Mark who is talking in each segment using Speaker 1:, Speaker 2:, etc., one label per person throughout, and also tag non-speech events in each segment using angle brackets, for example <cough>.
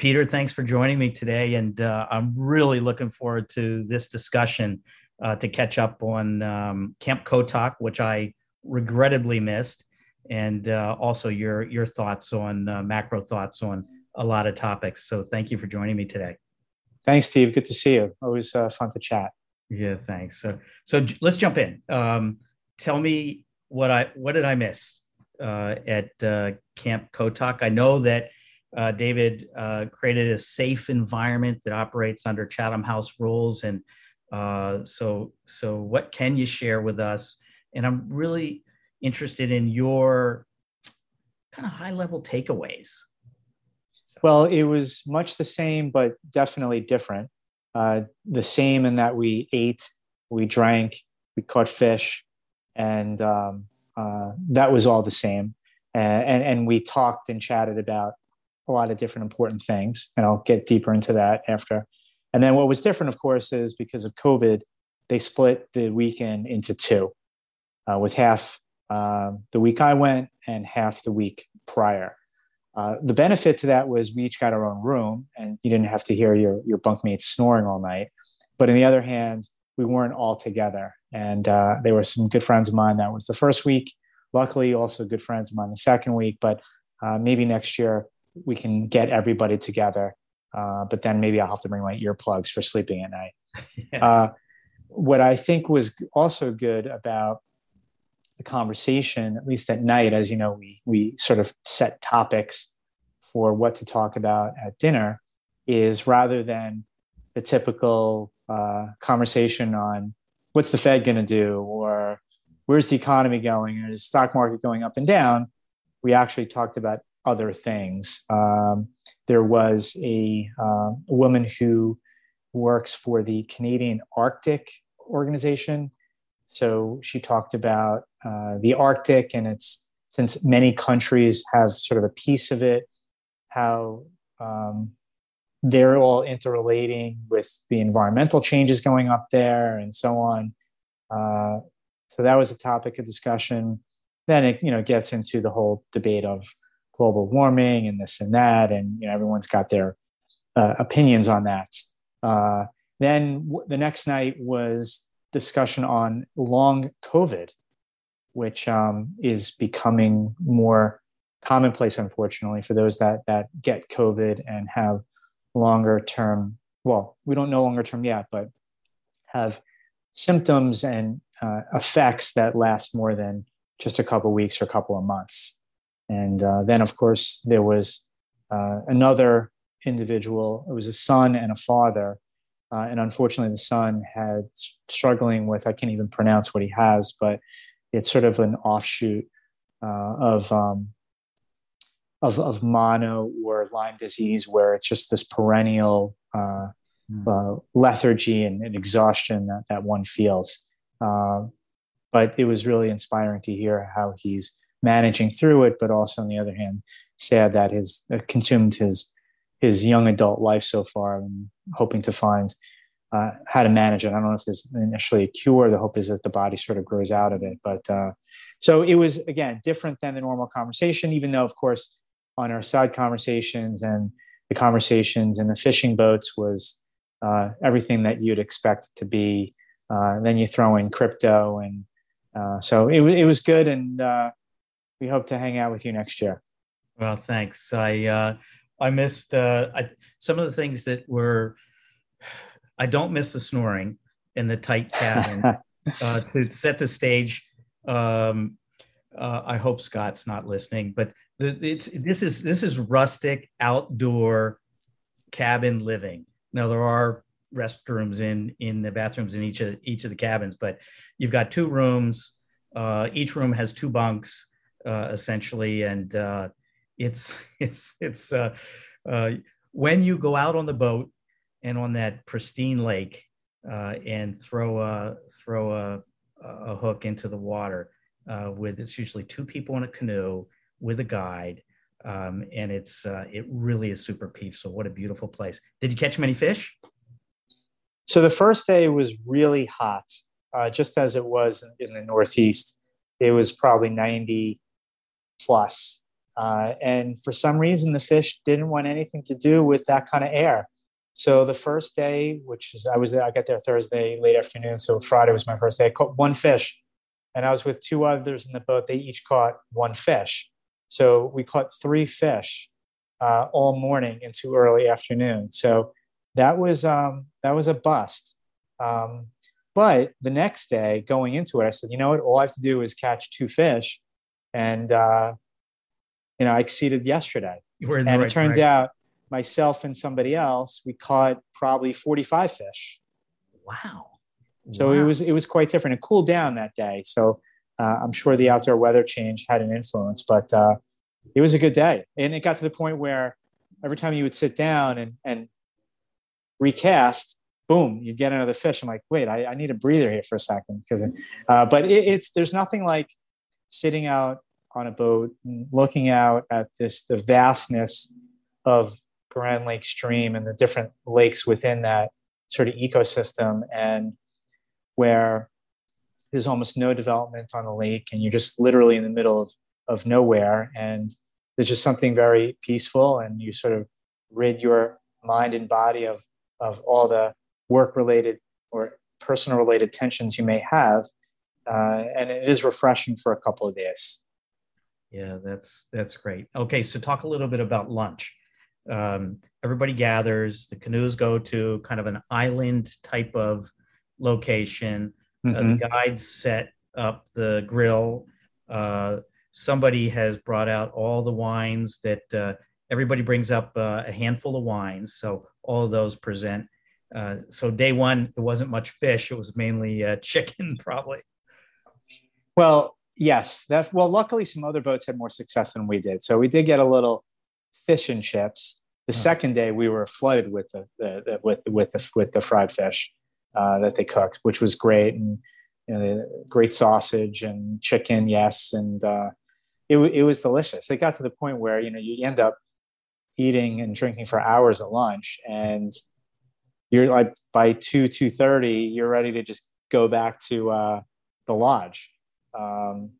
Speaker 1: Peter, thanks for joining me today. And uh, I'm really looking forward to this discussion uh, to catch up on um, Camp Kotok, which I regrettably missed, and uh, also your, your thoughts on uh, macro thoughts on a lot of topics. So thank you for joining me today.
Speaker 2: Thanks, Steve. Good to see you. Always uh, fun to chat.
Speaker 1: Yeah, thanks. So, so let's jump in. Um, tell me what I what did I miss uh, at uh, Camp Kotok? I know that uh, David uh, created a safe environment that operates under Chatham House rules, and uh, so so what can you share with us? And I'm really interested in your kind of high level takeaways.
Speaker 2: So. Well, it was much the same, but definitely different. Uh, the same in that we ate, we drank, we caught fish, and um, uh, that was all the same. And, and, and we talked and chatted about a lot of different important things, and I'll get deeper into that after. And then what was different, of course, is because of COVID, they split the weekend into two, uh, with half uh, the week I went and half the week prior. Uh, the benefit to that was we each got our own room, and you didn't have to hear your your bunkmates snoring all night. But on the other hand, we weren't all together, and uh, there were some good friends of mine. That was the first week. Luckily, also good friends of mine the second week. But uh, maybe next year we can get everybody together. Uh, but then maybe I'll have to bring my earplugs for sleeping at night. <laughs> yes. Uh, what I think was also good about the conversation, at least at night, as you know, we we sort of set topics for what to talk about at dinner, is rather than the typical uh, conversation on what's the Fed going to do or where's the economy going or is the stock market going up and down, we actually talked about other things. Um, there was a, uh, woman who works for the Canadian Arctic Organization so she talked about uh, the Arctic and it's since many countries have sort of a piece of it, how um, they're all interrelating with the environmental changes going up there and so on. Uh, so that was a topic of discussion. Then it you know gets into the whole debate of global warming and this and that, and you know everyone's got their uh, opinions on that. Uh, then w- the next night was discussion on long COVID, which um, is becoming more commonplace, unfortunately, for those that that get COVID and have longer term. Well, we don't know longer term yet, but have symptoms and uh, effects that last more than just a couple weeks or a couple of months. And uh, then, of course, there was uh, another individual. It was a son and a father uh, and unfortunately, the son had struggling with, I can't even pronounce what he has, but it's sort of an offshoot uh, of, um, of, of mono or Lyme disease, where it's just this perennial uh, mm. lethargy and, and, exhaustion that, that one feels. But it was really inspiring to hear how he's managing through it, but also on the other hand, sad that his uh, consumed his his young adult life so far and hoping to find uh, how to manage it. I don't know if there's initially a cure. The hope is that the body sort of grows out of it. But uh, so it was, again, different than the normal conversation, even though, of course, on our side conversations and the conversations in the fishing boats was uh, everything that you'd expect it to be. Uh, then you throw in crypto. And uh, so it, it was good. And we hope to hang out with you next year.
Speaker 1: Well, thanks. I, I missed I, some of the things that were I don't miss the snoring in the tight cabin. <laughs> uh, to set the stage, um, uh, I hope Scott's not listening, but the, this is this is rustic outdoor cabin living. Now there are restrooms in in the bathrooms in each of each of the cabins, but you've got two rooms. Uh, each room has two bunks uh, essentially, and uh, it's <laughs> it's it's uh, uh, when you go out on the boat and on that pristine lake uh, and throw a throw a, a hook into the water uh, with it's usually two people in a canoe with a guide um, and it's uh, it really is super peaceful. What a beautiful place. Did you catch many fish?
Speaker 2: So the first day was really hot uh, just as it was in the northeast. It was probably 90 plus Uh, and for some reason, the fish didn't want anything to do with that kind of air. So the first day, which is I was there, I got there Thursday late afternoon, so Friday was my first day. I caught one fish, and I was with two others in the boat. They each caught one fish, so we caught three fish uh, all morning into early afternoon. So that was um, that was a bust. Um, but the next day, going into it, I said, you know what? All I have to do is catch two fish, and uh, you know, I exceeded yesterday. and right it turns out myself and somebody else, we caught probably 45 fish.
Speaker 1: Wow.
Speaker 2: So
Speaker 1: wow.
Speaker 2: it was it was quite different. It cooled down that day. So uh, I'm sure the outdoor weather change had an influence, but uh, it was a good day. And it got to the point where every time you would sit down and, and recast, boom, you get another fish. I'm like, wait, I, I need a breather here for a second. Uh, but it, it's there's nothing like sitting out on a boat looking out at this the vastness of Grand Lake Stream and the different lakes within that sort of ecosystem, and where there's almost no development on the lake, and you're just literally in the middle of of nowhere, and there's just something very peaceful, and you sort of rid your mind and body of of all the work related or personal related tensions you may have, uh, and it is refreshing for a couple of days.
Speaker 1: Yeah, that's that's great. Okay, so talk a little bit about lunch. Um, everybody gathers. The canoes go to kind of an island type of location. Mm-hmm. Uh, the mm-hmm. guides set up the grill. Uh, somebody has brought out all the wines that uh, everybody brings up uh, a handful of wines. So all of those present. Uh, so day one, there wasn't much fish. It was mainly uh, <laughs> chicken, probably.
Speaker 2: Well, yes. That well, luckily some other boats had more success than we did. So we did get a little fish and chips. The oh. second day, we were flooded with the, the, the, with with the with the fried fish uh, that they cooked, which was great, and you know, great sausage and chicken, yes, and uh, it it was delicious. It got to the point where you know you end up eating and drinking for hours at lunch, and you're like by two two thirty, you're ready to just go back to uh, the lodge. Um,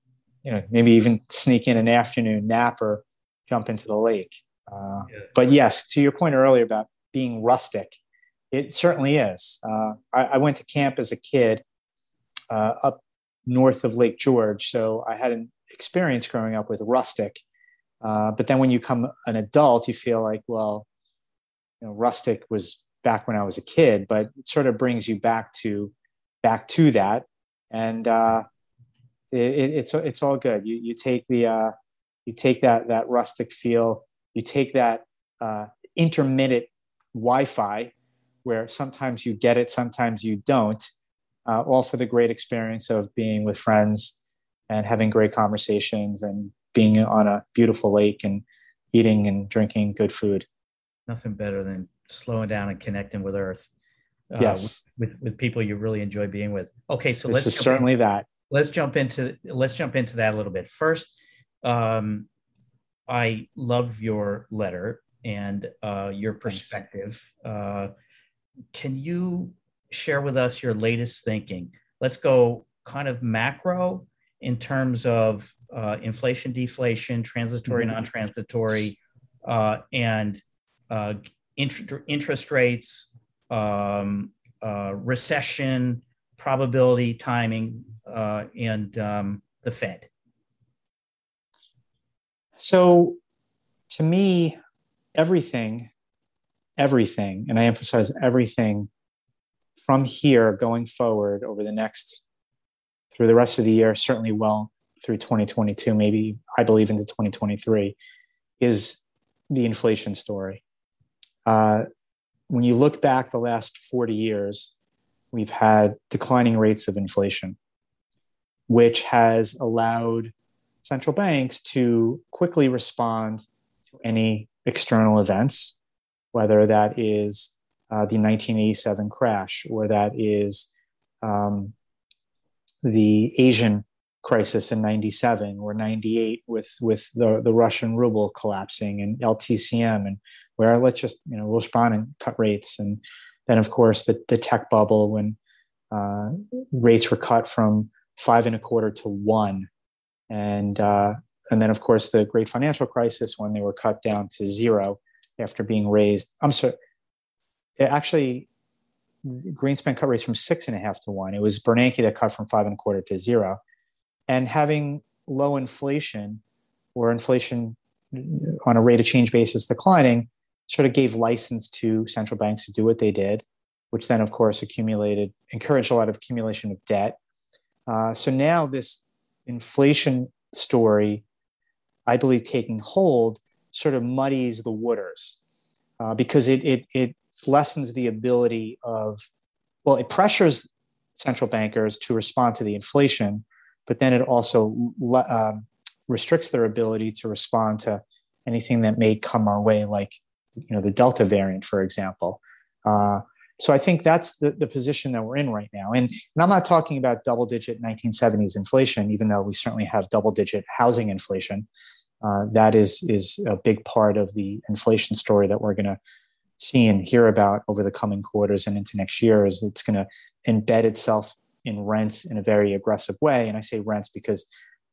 Speaker 2: you know, maybe even sneak in an afternoon nap or jump into the lake. Uh, yeah. But yes, to your point earlier about being rustic, it certainly is. Uh, I, I, went to camp as a kid uh, up north of Lake George, so I had an experience growing up with rustic. Uh, but then when you come an adult, you feel like, well, you know, rustic was back when I was a kid, but it sort of brings you back to back to that, and uh, it, it's it's all good. You you take the uh, you take that that rustic feel you take that uh, intermittent Wi-Fi, where sometimes you get it, sometimes you don't, uh, all for the great experience of being with friends and having great conversations and being on a beautiful lake and eating and drinking good food.
Speaker 1: Nothing better than slowing down and connecting with Earth.
Speaker 2: Uh, yes,
Speaker 1: with, with, with people you really enjoy being with. Okay, so
Speaker 2: this
Speaker 1: let's
Speaker 2: is certainly
Speaker 1: in,
Speaker 2: that.
Speaker 1: Let's jump into let's jump into that a little bit. First, um, I love your letter and uh, your perspective. Uh, can you share with us your latest thinking? Let's go kind of macro in terms of uh, inflation, deflation, transitory, mm-hmm. non transitory, uh, and uh, int- interest rates, um, uh, recession, probability, timing, and um, the Fed.
Speaker 2: So to me, everything, everything, and I emphasize everything from here going forward over the next, through the rest of the year, certainly well through 2022, maybe I believe into 2023, is the inflation story. Uh, when you look back the last 40 years, we've had declining rates of inflation, which has allowed central banks to quickly respond to any external events, whether that is uh, the 1987 crash or that is um, the Asian crisis in 97 or 98 with, with the, the Russian ruble collapsing and LTCM and where let's just, you know, we'll respond and cut rates. And then of course the, the tech bubble when uh, rates were cut from five and a quarter to one and uh, and then, of course, the great financial crisis when they were cut down to zero after being raised. I'm sorry, actually, Greenspan cut rates from six and a half to one. It was Bernanke that cut from five and a quarter to zero. And having low inflation or inflation on a rate of change basis declining sort of gave license to central banks to do what they did, which then, of course, accumulated, encouraged a lot of accumulation of debt. Uh, so now this inflation story, I believe, taking hold sort of muddies the waters uh, because it, it, it lessens the ability of, well, it pressures central bankers to respond to the inflation, but then it also um, restricts their ability to respond to anything that may come our way, like you know the Delta variant, for example. Uh, so I think that's the, the position that we're in right now. And, and I'm not talking about double digit 1970s inflation, even though we certainly have double digit housing inflation. Uh, that is, is a big part of the inflation story that we're going to see and hear about over the coming quarters and into next year is it's going to embed itself in rents in a very aggressive way. And I say rents because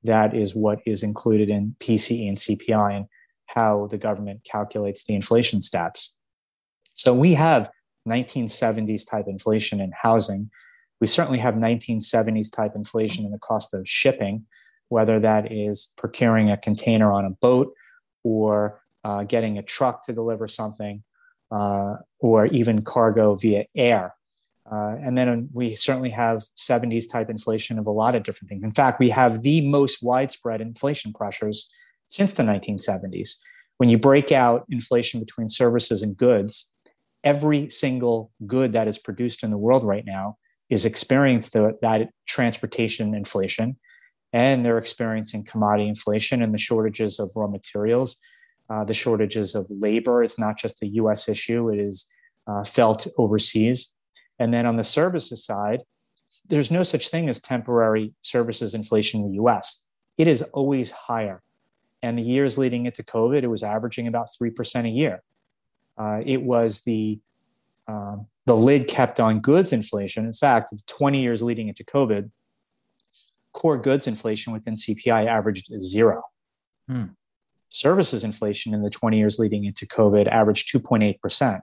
Speaker 2: that is what is included in PCE and CPI and how the government calculates the inflation stats. So we have 1970s type inflation in housing. We certainly have 1970s type inflation in the cost of shipping, whether that is procuring a container on a boat or uh, getting a truck to deliver something, uh, or even cargo via air. Uh, and then we certainly have 70s type inflation of a lot of different things. In fact, we have the most widespread inflation pressures since the 1970s. When you break out inflation between services and goods, every single good that is produced in the world right now is experiencing that transportation inflation and they're experiencing commodity inflation and the shortages of raw materials. Uh, the shortages of labor is not just a us issue it is uh, felt overseas. And then on the services side there's no such thing as temporary services inflation in the us it is always higher and the years leading into covid it was averaging about 3% a year uh, it was the um, the lid kept on goods inflation. In fact, the 20 years leading into COVID, core goods inflation within CPI averaged zero. Hmm. Services inflation in the 20 years leading into COVID averaged 2.8%.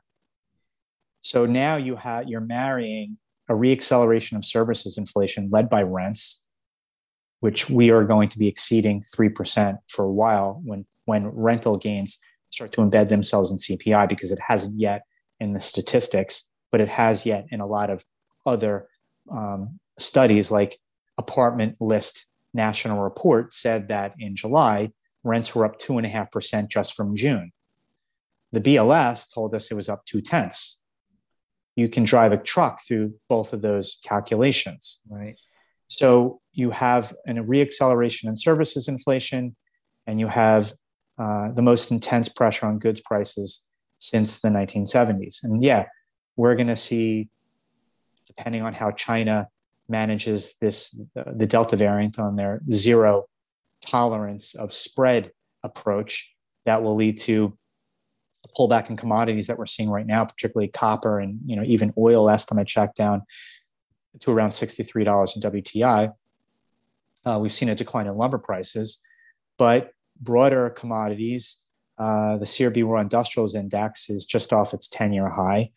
Speaker 2: So now you have you're marrying a reacceleration of services inflation led by rents, which we are going to be exceeding 3% for a while when, when rental gains start to embed themselves in CPI because it hasn't yet in the statistics, but it has yet in a lot of other um, studies like apartment list national report said that in July, rents were up two and a half percent just from June. The BLS told us it was up two tenths. You can drive a truck through both of those calculations, right? So you have a reacceleration in services inflation, and you have uh, the most intense pressure on goods prices since the 1970s. And yeah, we're going to see, depending on how China manages this, the Delta variant on their zero tolerance of spread approach, that will lead to a pullback in commodities that we're seeing right now, particularly copper and you know even oil. Last time I checked, down to around sixty-three dollars in WTI. Uh, we've seen a decline in lumber prices, but broader commodities, uh, the CRB World Industrials Index is just off its 10 year high.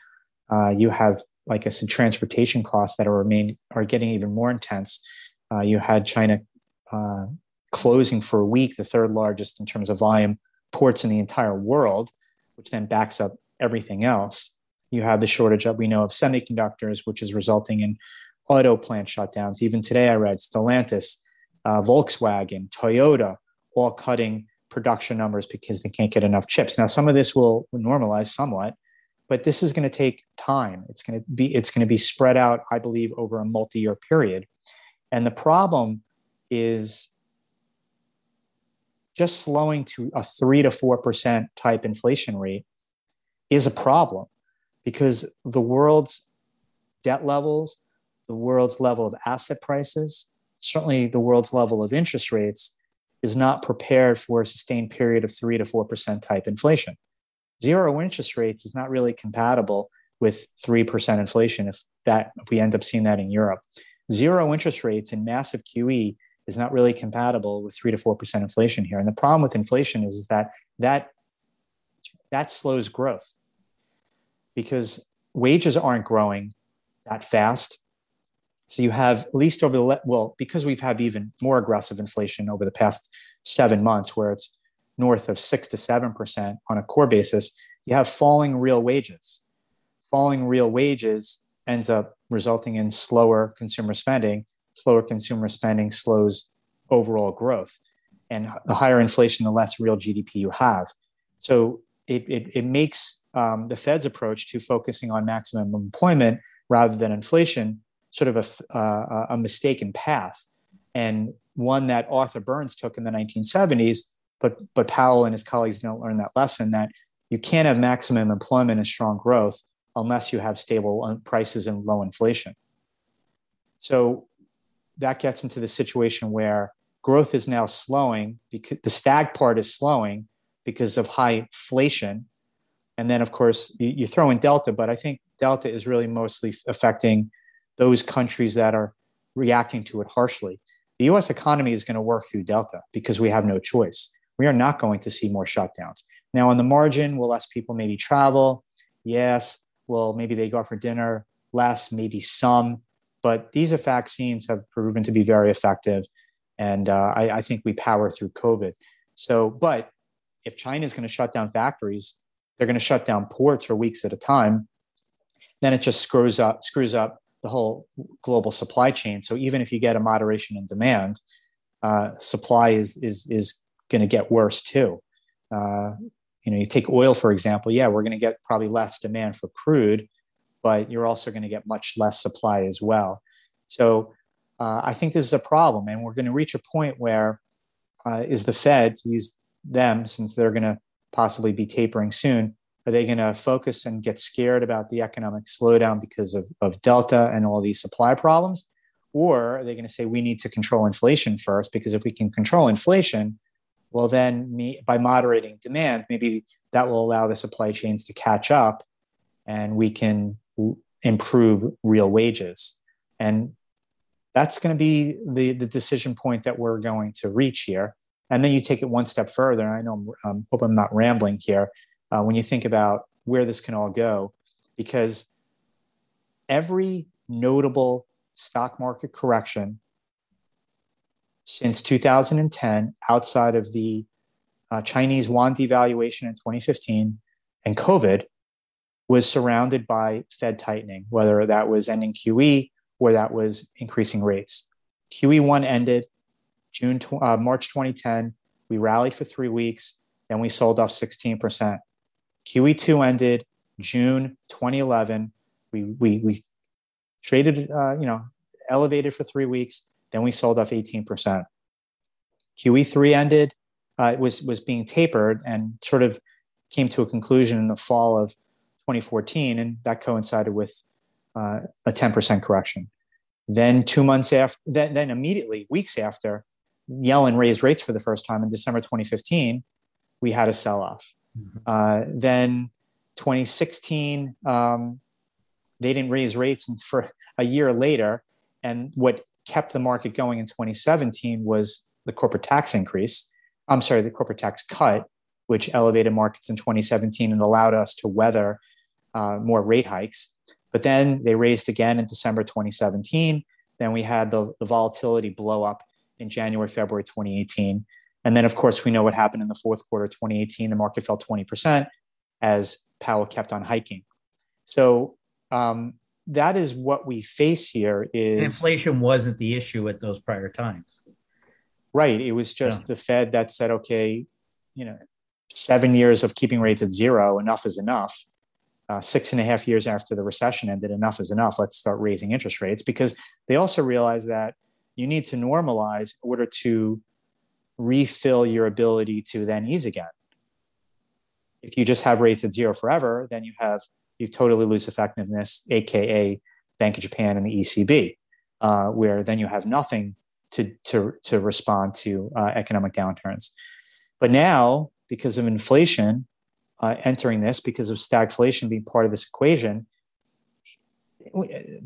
Speaker 2: Uh, you have, like I said, transportation costs that are remain are getting even more intense. Uh, you had China uh, closing for a week, the third largest in terms of volume ports in the entire world, which then backs up everything else. You have the shortage that we know of semiconductors, which is resulting in auto plant shutdowns. Even today, I read Stellantis, uh, Volkswagen, Toyota, all cutting production numbers because they can't get enough chips. Now, some of this will normalize somewhat, but this is going to take time. It's going to be it's going to be spread out, I believe, over a multi-year period. And the problem is just slowing to a three to four percent type inflation rate is a problem because the world's debt levels, the world's level of asset prices, certainly the world's level of interest rates is not prepared for a sustained period of 3 to 4% type inflation. Zero interest rates is not really compatible with 3% inflation if that if we end up seeing that in Europe. Zero interest rates and massive QE is not really compatible with three to four percent inflation here. And the problem with inflation is, is that that that slows growth because wages aren't growing that fast. So you have at least over the well, because we've had even more aggressive inflation over the past seven months, where it's north of six to seven percent on a core basis. You have falling real wages. Falling real wages ends up resulting in slower consumer spending. Slower consumer spending slows overall growth, and the higher inflation, the less real GDP you have. So it, it, it makes um, the Fed's approach to focusing on maximum employment rather than inflation sort of a, uh, a mistaken path and one that Arthur Burns took in the 1970s. But, but Powell and his colleagues don't learn that lesson that you can't have maximum employment and strong growth unless you have stable uh, prices and low inflation. So that gets into the situation where growth is now slowing because the stag part is slowing because of high inflation. And then, of course, you, you throw in Delta, but I think Delta is really mostly affecting those countries that are reacting to it harshly. The US economy is going to work through Delta because we have no choice. We are not going to see more shutdowns. Now, on the margin, will less people maybe travel? Yes. Well, maybe they go out for dinner less, maybe some. But these vaccines have proven to be very effective. And uh, I, I think we power through COVID. So, but if China is going to shut down factories, they're going to shut down ports for weeks at a time. Then it just screws up screws up the whole global supply chain. So even if you get a moderation in demand, uh, supply is is is going to get worse too. Uh, you know, you take oil for example. Yeah, we're going to get probably less demand for crude, but you're also going to get much less supply as well. So uh, I think this is a problem, and we're going to reach a point where uh, is the Fed to use them, since they're going to possibly be tapering soon, are they going to focus and get scared about the economic slowdown because of, of Delta and all these supply problems? Or are they going to say we need to control inflation first? Because if we can control inflation, well, then me, by moderating demand, maybe that will allow the supply chains to catch up and we can improve real wages. And that's going to be the, the decision point that we're going to reach here. And then you take it one step further. I know I um, hope I'm not rambling here. Uh, when you think about where this can all go, because every notable stock market correction since 2010, outside of the uh, Chinese yuan devaluation in 2015 and COVID, was surrounded by Fed tightening, whether that was ending QE or that was increasing rates. QE1 ended, June, uh, March 2010, we rallied for three weeks, then we sold off 16%. QE2 ended June 2011. We, we, we traded, uh, you know, elevated for three weeks, then we sold off 18%. QE3 ended, uh, was, was being tapered and sort of came to a conclusion in the fall of 2014, and that coincided with uh, a 10% correction. Then two months after, then, then immediately, weeks after, Yellen raised rates for the first time in December 2015, we had a sell off. Mm-hmm. Uh, then 2016, um, they didn't raise rates for a year later. And what kept the market going in 2017 was the corporate tax increase. I'm sorry, the corporate tax cut, which elevated markets in 2017 and allowed us to weather uh, more rate hikes. But then they raised again in December 2017. Then we had the, the volatility blow up in January, February 2018. And then, of course, we know what happened in the fourth quarter 2018. The market fell 20% as Powell kept on hiking. So um, that is what we face here is
Speaker 1: inflation wasn't the issue at those prior times.
Speaker 2: Right. It was just yeah. the Fed that said, okay, you know, seven years of keeping rates at zero, enough is enough. Uh, six and a half years after the recession ended, enough is enough. Let's start raising interest rates because they also realized that you need to normalize in order to refill your ability to then ease again. If you just have rates at zero forever, then you have you totally lose effectiveness, aka Bank of Japan and the ECB, uh, where then you have nothing to to to respond to uh, economic downturns. But now, because of inflation uh, entering this, because of stagflation being part of this equation,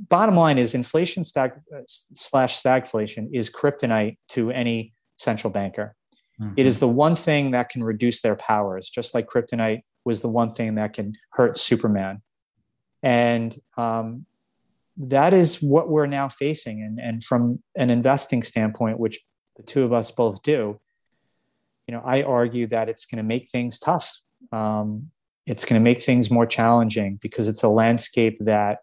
Speaker 2: bottom line is inflation stag, slash stagflation is kryptonite to any central banker. Mm-hmm. It is the one thing that can reduce their powers, just like kryptonite was the one thing that can hurt Superman. And um, that is what we're now facing. And, and from an investing standpoint, which the two of us both do, you know, I argue that it's going to make things tough. Um, it's going to make things more challenging because it's a landscape that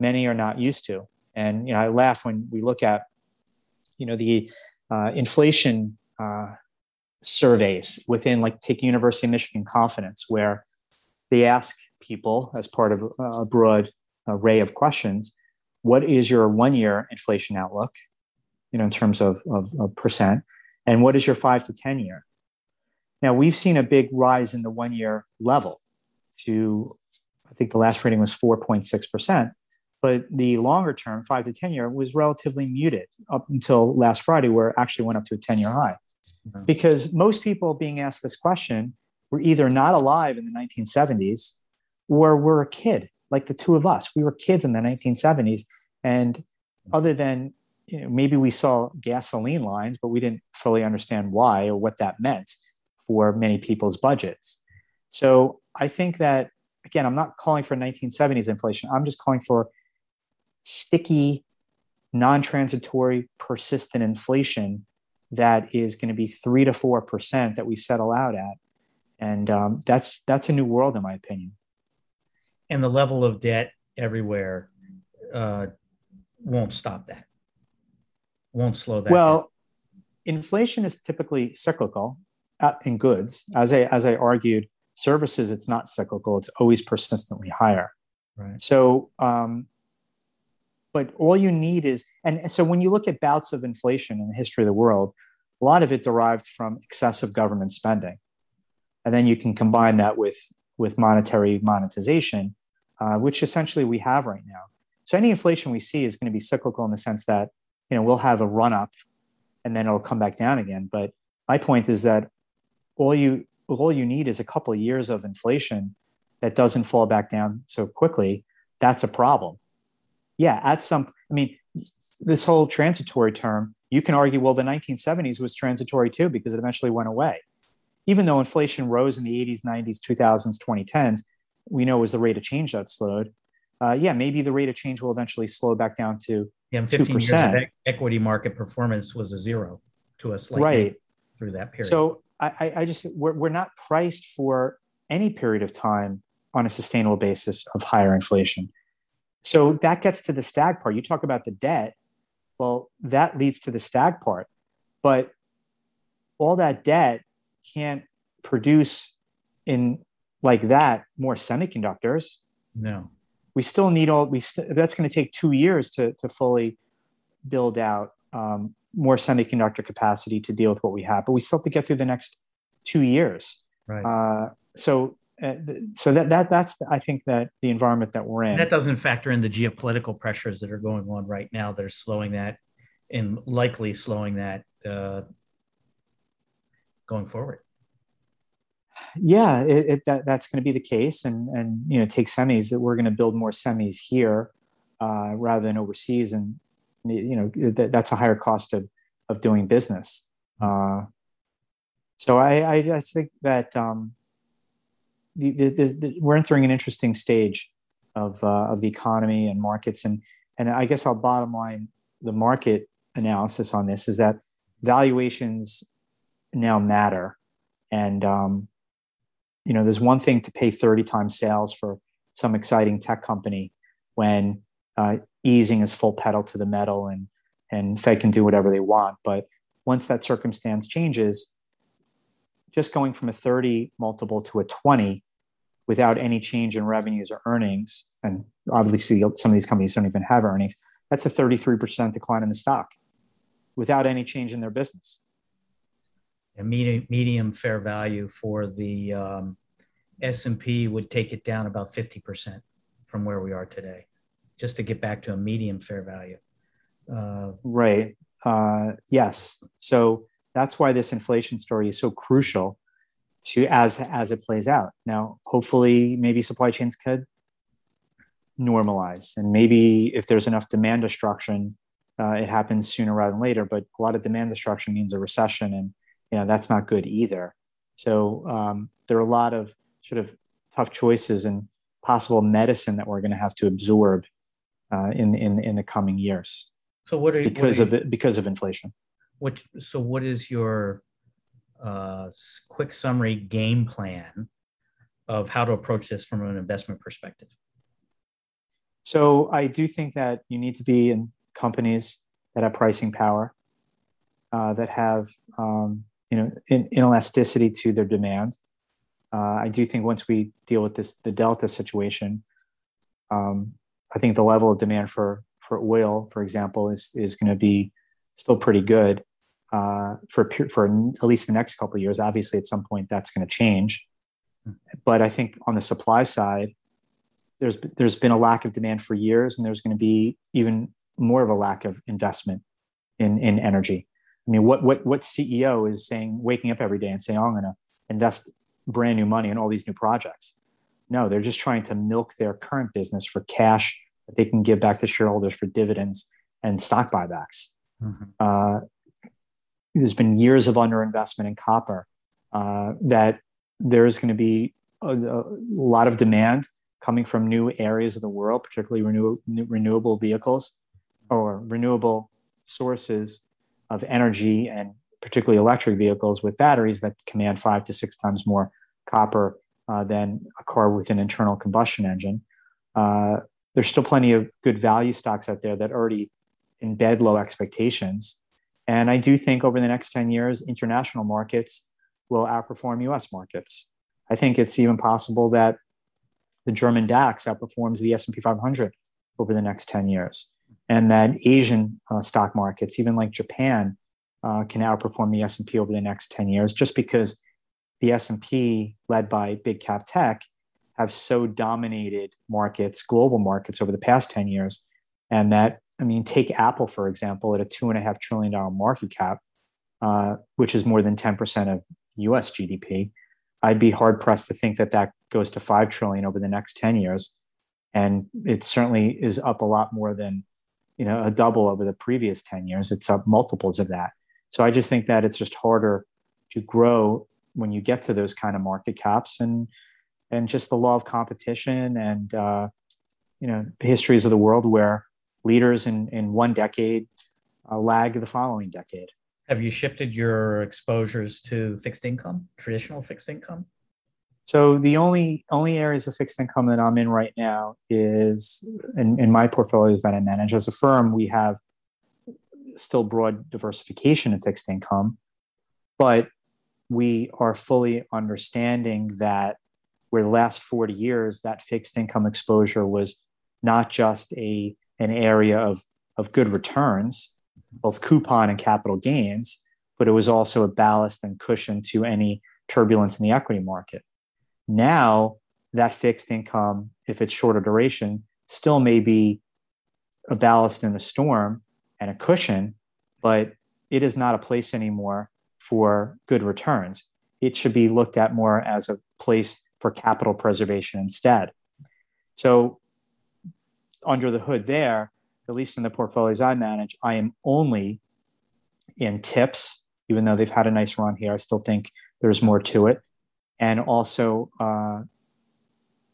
Speaker 2: many are not used to. And you know, I laugh when we look at, you know, the uh, inflation uh, surveys within, like, take University of Michigan Confidence, where they ask people as part of a broad array of questions, what is your one-year inflation outlook, you know, in terms of, of, of percent, and what is your five to ten year? Now we've seen a big rise in the one-year level to, I think the last reading was 4.6 percent but the longer term, five to 10 year, was relatively muted up until last Friday, where it actually went up to a 10 year high. Mm-hmm. Because most people being asked this question were either not alive in the 1970s or were a kid, like the two of us. We were kids in the 1970s. And other than you know, maybe we saw gasoline lines, but we didn't fully understand why or what that meant for many people's budgets. So I think that again, I'm not calling for 1970s inflation. I'm just calling for sticky, non transitory, persistent inflation that is going to be three to four percent that we settle out at, and um, that's that's a new world in my opinion.
Speaker 1: And the level of debt everywhere uh, won't stop that. Won't slow that.
Speaker 2: Well, down. inflation is typically cyclical uh, in goods. As I as I argued, services it's not cyclical; it's always persistently higher. Right. So um, but all you need is and so when you look at bouts of inflation in the history of the world a lot of it derived from excessive government spending. And then you can combine that with with monetary monetization uh, which essentially we have right now. So any inflation we see is going to be cyclical in the sense that you know we'll have a run up and then it'll come back down again. But my point is that all you all you need is a couple of years of inflation that doesn't fall back down so quickly. That's a problem yeah, at some, I mean, this whole transitory term, you can argue, well, the 1970s was transitory too because it eventually went away. Even though inflation rose in the 80s, 90s, 2000s, 2010s, we know it was the rate of change that slowed. Uh, yeah, maybe the rate of change will eventually slow back down to yeah, 15 2%. years of
Speaker 1: equity market performance was a zero to us
Speaker 2: right
Speaker 1: through that period.
Speaker 2: So I, I just we're, we're not priced for any period of time on a sustainable basis of higher inflation. So that gets to the stag part. You talk about the debt. Well, that leads to the stag part. But all that debt can't produce in like that more semiconductors.
Speaker 1: No.
Speaker 2: We still need all we st- that's going to take 2 years to to fully build out um, more semiconductor capacity to deal with what we have, but we still have to get through the next 2 years.
Speaker 1: Right.
Speaker 2: Uh, so uh, so that, that that's I think that the environment that we're in.
Speaker 1: That doesn't factor in the geopolitical pressures that are going on right now that are slowing that and likely slowing that uh, going forward.
Speaker 2: Yeah, it, it, that, that's going to be the case, and and you know, take semis. that We're going to build more semis here uh, rather than overseas, and you know that, that's a higher cost of of doing business. Uh, so I, I, I think that um, the, the, we're entering an interesting stage of uh, of the economy and markets, and and I guess I'll bottom line the market analysis on this is that valuations now matter, and um, you know there's one thing to pay 30 times sales for some exciting tech company when uh, easing is full pedal to the metal and and Fed can do whatever they want, but once that circumstance changes, just going from a 30 multiple to a 20 without any change in revenues or earnings, and obviously some of these companies don't even have earnings, that's a 33% decline in the stock without any change in their business.
Speaker 1: A medium, median fair value for the um, S&P would take it down about 50% from where we are today, just to get back to a median fair value.
Speaker 2: Uh, right. Uh, yes. So that's why this inflation story is so crucial to as as it plays out. Now, hopefully, maybe supply chains could normalize. And maybe if there's enough demand destruction, uh, it happens sooner rather than later. But a lot of demand destruction means a recession, and you know that's not good either. So um, there are a lot of sort of tough choices and possible medicine that we're going to have to absorb uh, in in in the coming years.
Speaker 1: So what are
Speaker 2: because
Speaker 1: what are
Speaker 2: you, of because of inflation?
Speaker 1: What so what is your uh, quick summary game plan of how to approach this from an investment perspective?
Speaker 2: So I do think that you need to be in companies that have pricing power, uh, that have um, you know in, inelasticity to their demand. Uh, I do think once we deal with this the Delta situation, um, I think the level of demand for for oil, for example, is is going to be still pretty good uh, for for at least the next couple of years. Obviously, at some point that's going to change, but I think on the supply side, there's there's been a lack of demand for years, and there's going to be even more of a lack of investment in in energy. I mean, what what what CEO is saying, waking up every day and saying, oh, "I'm going to invest brand new money in all these new projects"? No, they're just trying to milk their current business for cash that they can give back to shareholders for dividends and stock buybacks. Mm-hmm. Uh, there's been years of underinvestment in copper uh, that there's going to be a, a, lot of demand coming from new areas of the world, particularly renew, renewable vehicles or renewable sources of energy and particularly electric vehicles with batteries that command five to six times more copper uh, than a car with an internal combustion engine. Uh, there's still plenty of good value stocks out there that already embed low expectations. And I do think over the next 10 years, international markets will outperform US markets. I think it's even possible that the German DAX outperforms the S&P 500 over the next 10 years. And that Asian uh, stock markets, even like Japan, uh, can outperform the S&P over the next 10 years just because the S&P led by big cap tech have so dominated markets, global markets over the past 10 years. And that, I mean, take Apple, for example, at a two and a half trillion dollar market cap, uh, which is more than 10% of US GDP. I'd be hard pressed to think that that goes to 5 trillion over the next 10 years. And it certainly is up a lot more than, you know, a double over the previous 10 years. It's up multiples of that. So I just think that it's just harder to grow when you get to those kind of market caps and and just the law of competition and uh, you know histories of the world where leaders in in one decade uh, lag the following decade.
Speaker 1: Have you shifted your exposures to fixed income, traditional fixed income?
Speaker 2: So the only only areas of fixed income that I'm in right now is in, in my portfolios that I manage. As a firm, we have still broad diversification in fixed income, but we are fully understanding that where the last 40 years that fixed income exposure was not just a an area of of good returns mm-hmm. both coupon and capital gains but it was also a ballast and cushion to any turbulence in the equity market. Now that fixed income if it's shorter duration still may be a ballast in the storm and a cushion but it is not a place anymore for good returns. It should be looked at more as a place for capital preservation instead. So, under the hood, there, at least in the portfolios I manage, I am only in TIPS, even though they've had a nice run here. I still think there's more to it. And also uh,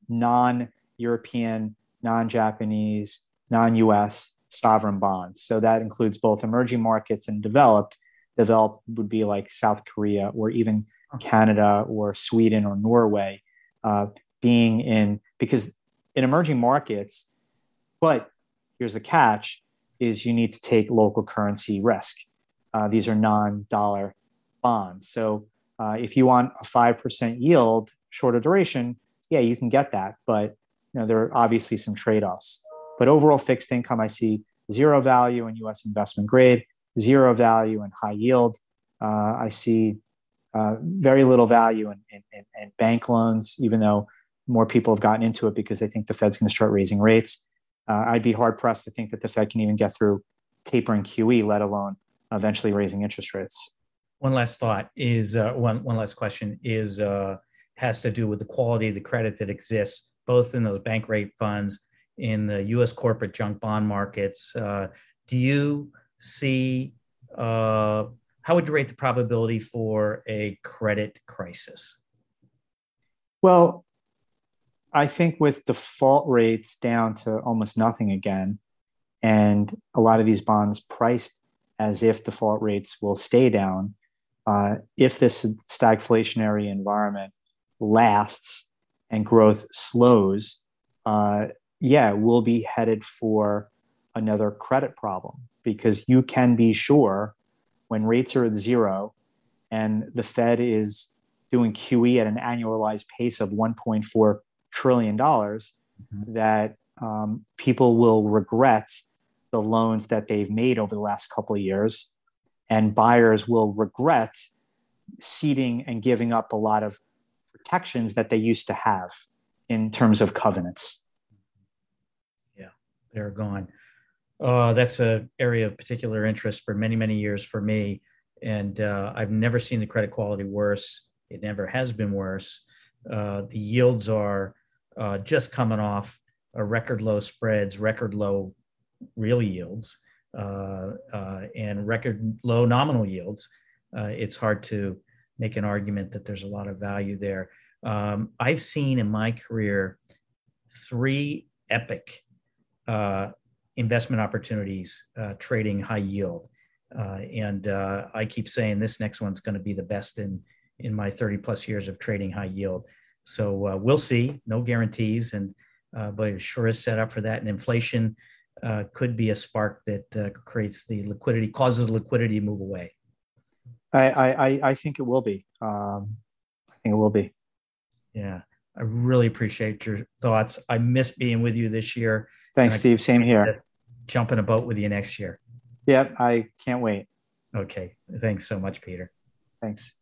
Speaker 2: non European, non Japanese, non US sovereign bonds. So that includes both emerging markets and developed. Developed would be like South Korea or even Canada or Sweden or Norway uh, being in because in emerging markets but here's the catch is you need to take local currency risk. Uh, these are non-dollar bonds. So uh, if you want a 5% yield shorter duration yeah you can get that. But you know there are obviously some trade-offs. But overall fixed income i see zero value in us investment grade zero value in high yield. Uh, i see uh, very little value in, in, in, bank loans, even though more people have gotten into it because they think the Fed's going to start raising rates. Uh, I'd be hard pressed to think that the Fed can even get through tapering QE, let alone eventually raising interest rates.
Speaker 1: One last thought is uh, one one last question is uh, has to do with the quality of the credit that exists both in those bank rate funds in the U.S. corporate junk bond markets. Uh, do you see uh, how would you rate the probability for a credit crisis?
Speaker 2: Well, I think with default rates down to almost nothing again, and a lot of these bonds priced as if default rates will stay down, uh, if this stagflationary environment lasts and growth slows, uh, yeah, we'll be headed for another credit problem because you can be sure when rates are at zero and the Fed is doing QE at an annualized pace of 1.4 trillion dollars, mm-hmm. that um, people will regret the loans that they've made over the last couple of years, and buyers will regret ceding and giving up a lot of protections that they used to have in terms of covenants.
Speaker 1: Yeah, they're gone. Uh, that's an area of particular interest for many, many years for me. And uh, I've never seen the credit quality worse. It never has been worse. Uh, the yields are uh, just coming off a record low spreads, record low real yields, uh, uh, and record low nominal yields. it's hard to make an argument that there's a lot of value there. Um, I've seen in my career three epic uh, investment opportunities uh, trading high yield. Uh, and uh, I keep saying this next one's going to be the best in in my 30 plus years of trading high yield. So uh, we'll see. No guarantees, and uh, but it sure is set up for that. And inflation uh, could be a spark that creates the liquidity, causes liquidity to move away.
Speaker 2: I I, I think it will be. Um, I think it will be.
Speaker 1: Yeah, I really appreciate your thoughts. I miss being with you this year.
Speaker 2: Thanks, Steve. Same here.
Speaker 1: Jump in a boat with you next year.
Speaker 2: Yep, I can't wait.
Speaker 1: Okay. Thanks so much, Peter.
Speaker 2: Thanks.